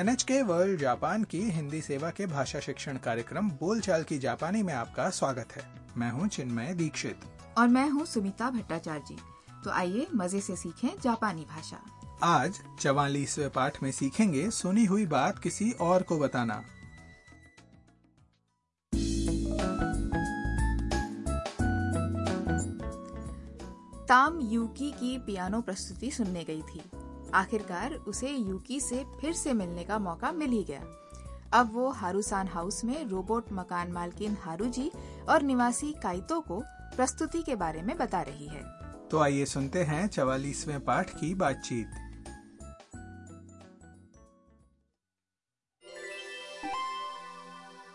NHK world Japan की हिंदी सेवा के भाषा शिक्षण कार्यक्रम बोलचाल की जापानी में आपका स्वागत है। मैं हूँ चिन्मय दीक्षित। और मैं हूँ सुमिता भट्टाचार्य जी। तो आइए मज़े से सीखें जापानी भाषा। आज चवालीसवे पाठ में सीखेंगे सुनी हुई बात किसी और को बताना। ताम यूकी की पियानो प्रस्तुति सुनने गई थी। आखिरकार उसे यूकी से फिर से मिलने का मौका मिल ही गया अब वो हारूसान हाउस में रोबोट मकान मालकिन हारूजी और निवासी काइतो को प्रस्तुति के बारे में बता रही है तो आइए सुनते हैं चवालीसवें पाठ की बातचीत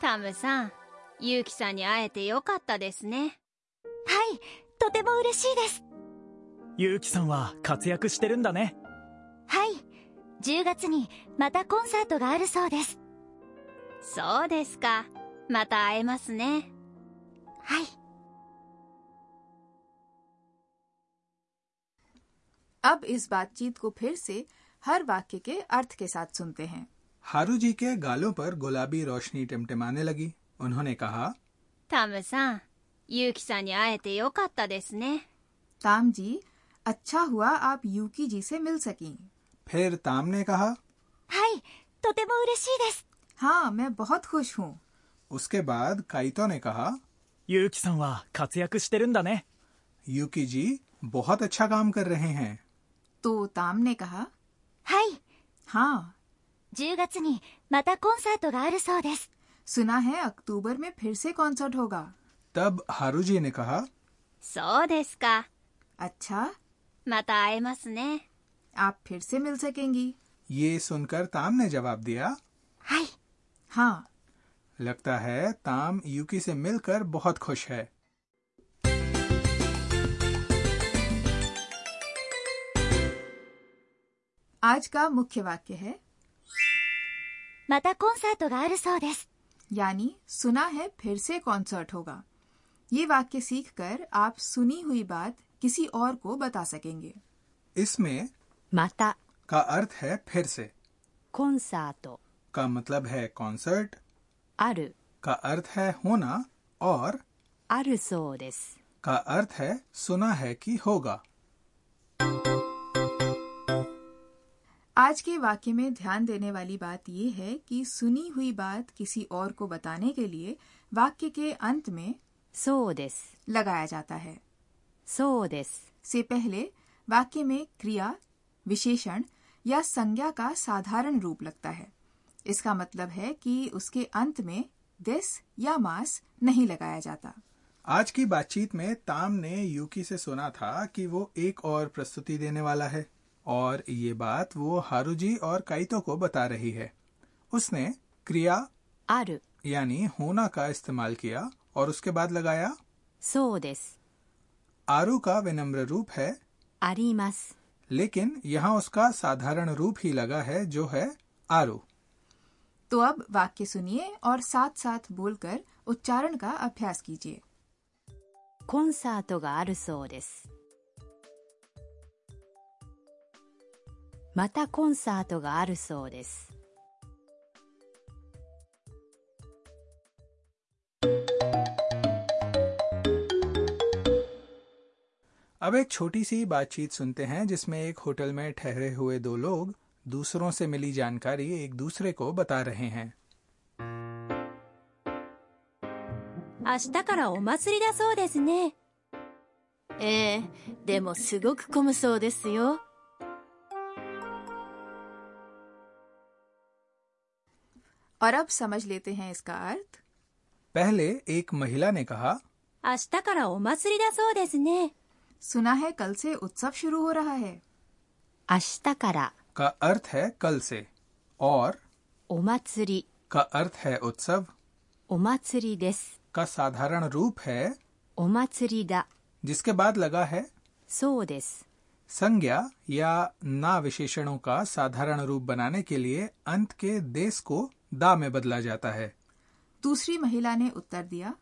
タムさん、ユウキさんに会えてよかったですね。はい、とても嬉しいです。ゆうきさんは活躍してるんだね はい、10月にまたコンサートがあるそうです。そうですか。また会えますね。はい。 अब इस बातचीत को फिर से हर वाक्य के अर्थ के साथ सुनते हैं हारू जी के गालों पर गुलाबी रोशनी टिमटिमाने लगी उन्होंने कहा タムさん、ユウキさんに会えてよかったですね。 ताम जी अच्छा हुआ आप यूकी जी से मिल सकी फिर ताम ने कहा はい、とても嬉しいです。 हाँ मैं बहुत खुश हूँ उसके बाद काइतो ने कहा ゆうきさんは活躍してるんだね यूकी जी बहुत अच्छा काम कर रहे हैं तो ताम ने कहा はい、 हाँ 10月にまたコンサートがあるそうです。 सुना है अक्टूबर में फिर से कॉन्सर्ट होगा तब हारू जी ने कहा そうですか。 अच्छा また会えますね。 आप फिर से मिल सकेंगी। ये सुनकर ताम ने जवाब दिया हाय। हाँ। लगता है ताम यूकी से मिलकर बहुत खुश है। आज का मुख्य वाक्य है माता कॉन्सर्ट यानी सुना है फिर से कॉन्सर्ट होगा। ये वाक्य सीखकर आप सुनी हुई बात किसी और को बता सकेंगे। इसमें また का अर्थ है फिर से コンサート का मतलब है कॉन्सर्ट ある का अर्थ है होना और あるそうです。 का अर्थ है सुना है कि होगा आज के वाक्य में ध्यान देने वाली बात यह है कि सुनी हुई बात किसी और को बताने के लिए वाक्य के अंत में そうです。 लगाया जाता है そうです。 से पहले वाक्य में क्रिया विशेषण या संज्ञा का साधारण रूप लगता है। इसका मतलब है कि उसके अंत में दिस या मास नहीं लगाया जाता। आज की बातचीत में ताम ने यूकी से सुना था कि वो एक और प्रस्तुति देने वाला है और ये बात वो हारूजी और काइतो को बता रही है। उसने क्रिया आर। यानी होना का इस्तेमाल किया और उसके बाद लगाया सो दिस। आरू का विनम्र रूप है आरीमास। लेकिन यहाँ उसका साधारण रूप ही लगा है जो है आरू तो अब वाक्य सुनिए और साथ साथ बोलकर उच्चारण का अभ्यास कीजिए コンサートがあるそうです。またコンサートがあるそうです。 अब एक छोटी सी बातचीत सुनते हैं जिसमें एक होटल में ठहरे हुए दो लोग दूसरों से मिली जानकारी एक दूसरे को बता रहे हैं 明日からお祭りだそうですね。ええ、でもすごく混むそうですよ。 और अब समझ लेते हैं इसका अर्थ पहले एक महिला ने कहा 明日からお祭りだそうですね。 सुना है कल से उत्सव शुरू हो रहा है 明日から का अर्थ है कल से और お祭り、 का अर्थ है उत्सव お祭りです。 का साधारण रूप है お祭りだ。 जिसके बाद लगा है そうです。 संज्ञा या ना विशेषणों का साधारण रूप बनाने के लिए अंत के देश को दा में बदला जाता है दूसरी महिला ने उत्तर दिया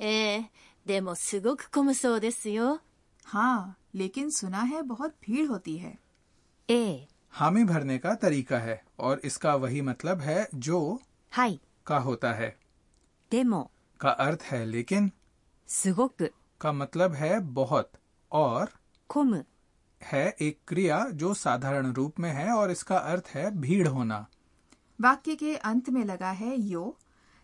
ええ、でもすごく混むそうですよ。 हाँ लेकिन सुना है बहुत भीड़ होती है। ए। हामी भरने का तरीका है और इसका वही मतलब है जो हाई का होता है। डेमो। का अर्थ है लेकिन। सुगोक। का मतलब है बहुत और। कुम है एक क्रिया जो साधारण रूप में है और इसका अर्थ है भीड़ होना। वाक्य के अंत में लगा है यो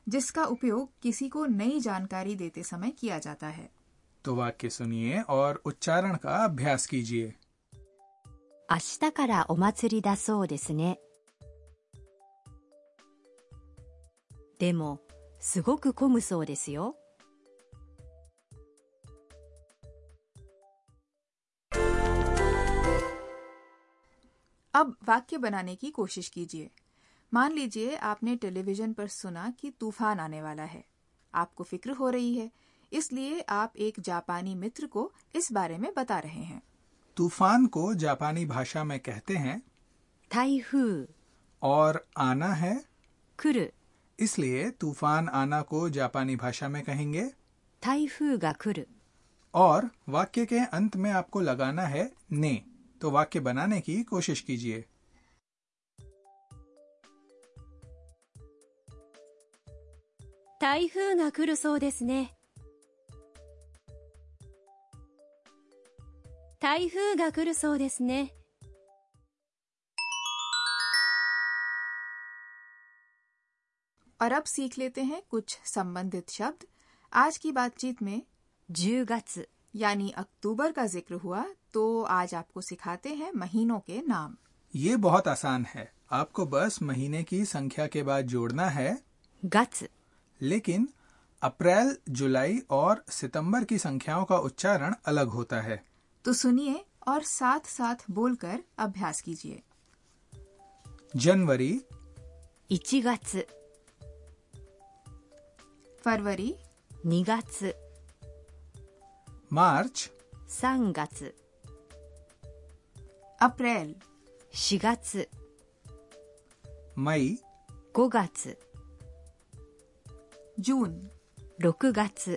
जिसका उपयोग किसी को नई जानकारी देते समय किया जाता है। तो वाक्य सुनिए और उच्चारण का अभ्यास कीजिए 明日からお祭りだそうですね。でも、すごく混むそうですよ。 अब वाक्य बनाने की कोशिश कीजिए मान लीजिए आपने टेलीविजन पर सुना कि तूफान आने वाला है आपको फिक्र हो रही है इसलिए आप एक जापानी मित्र को इस बारे में बता रहे हैं। तूफ़ान को जापानी भाषा में कहते हैं ताइफू और आना है। खुर इसलिए तूफ़ान आना को जापानी भाषा में कहेंगे। ताइफू गा खुर और वाक्य के अंत में आपको लगाना है ने तो वाक्य बनाने की कोशिश कीजिए। ताइफू गा सो देस ने। 台風が来るそうですね。 और अब सीख लेते हैं कुछ संबंधित शब्द आज की बातचीत में 10月、 यानी अक्टूबर का जिक्र हुआ तो आज आपको सिखाते हैं महीनों के नाम ये बहुत आसान है आपको बस महीने की संख्या के बाद जोड़ना है 月、 लेकिन अप्रैल जुलाई और सितंबर की संख्याओं का उच्चारण अलग होता है तो सुनिए और साथ साथ बोलकर अभ्यास कीजिए। जनवरी। इचिगत्स फरवरी। निगत्स मार्च। सांगत्स अप्रैल। शिगत्स मई। गोगत्स जून। रोकुगत्स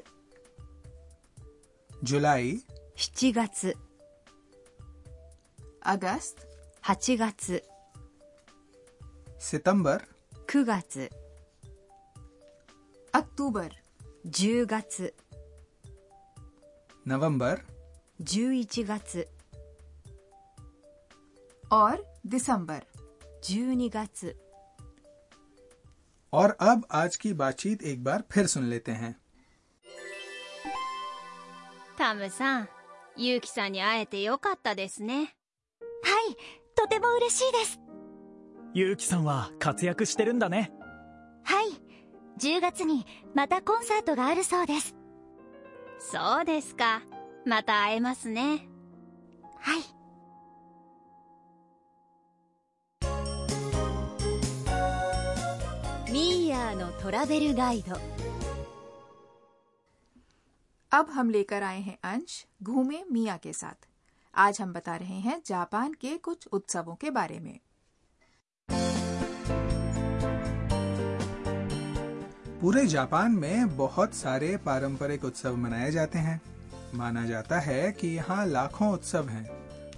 जुलाई। 7月、 अगस्त 8月、 सितंबर 9月、 अक्टूबर 10月、 नवंबर 11月、 और दिसंबर 12月、 और अब आज की बातचीत एक बार फिर सुन लेते हैं タムさん ユウキさんに会えてよかったですねはい、とても嬉しいです。ゆうきさんは活躍してるんだねはい、10月にまたコンサートがあるそうです。そうですかまた会えますねはい。ミーヤーのトラベルガイド अब हम लेकर आए हैं अंश घूमे मिया के साथ। आज हम बता रहे हैं जापान के कुछ उत्सवों के बारे में। पूरे जापान में बहुत सारे पारंपरिक उत्सव मनाए जाते हैं। माना जाता है कि यहाँ लाखों उत्सव हैं।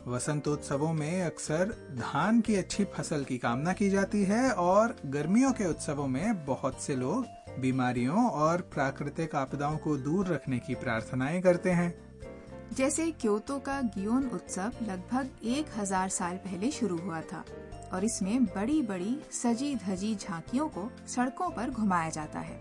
वसंत उत्सवों में अक्सर धान की अच्छी फ़सल की कामना की जाती है और गर्मियों के उत्सवों में बहुत से लोग बीमारियों और प्राकृतिक आपदाओं को दूर रखने की प्रार्थनाएँ करते हैं। जैसे क्योतो का गियोन उत्सव लगभग एक हज़ार साल पहले शुरू हुआ था और इसमें बड़ी बड़ी सजी धजी झांकियों को सड़कों पर घुमाया जाता है।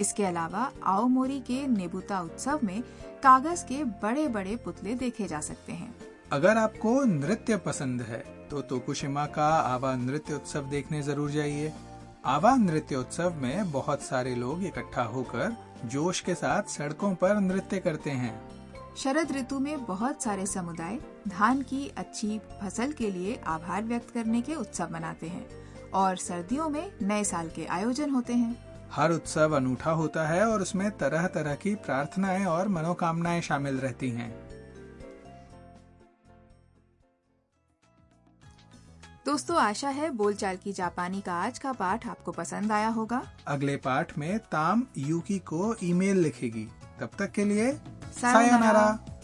इसके अलावा आओमोरी के नेबुता उत्सव में कागज़ के बड़े बड़े पुतले देखे जा सकते हैं। अगर आपको नृत्य पसंद है तो तोकुशिमा का आवा नृत्य उत्सव देखने ज़रूर जाइए। आवा नृत्य उत्सव में बहुत सारे लोग इकट्ठा होकर जोश के साथ सड़कों पर नृत्य करते हैं। शरद ऋतु में बहुत सारे समुदाय धान की अच्छी फ़सल के लिए आभार व्यक्त करने के उत्सव मनाते हैं और सर्दियों में नए साल के आयोजन होते हैं। हर उत्सव अनूठा होता है और उसमें तरह तरह की प्रार्थनाएँ और मनोकामनाएँ शामिल रहती हैं। दोस्तों आशा है बोलचाल की जापानी का आज का पाठ आपको पसंद आया होगा। अगले पाठ में ताम यूकी को ईमेल लिखेगी। तब तक के लिए सायोनारा। सायोनारा।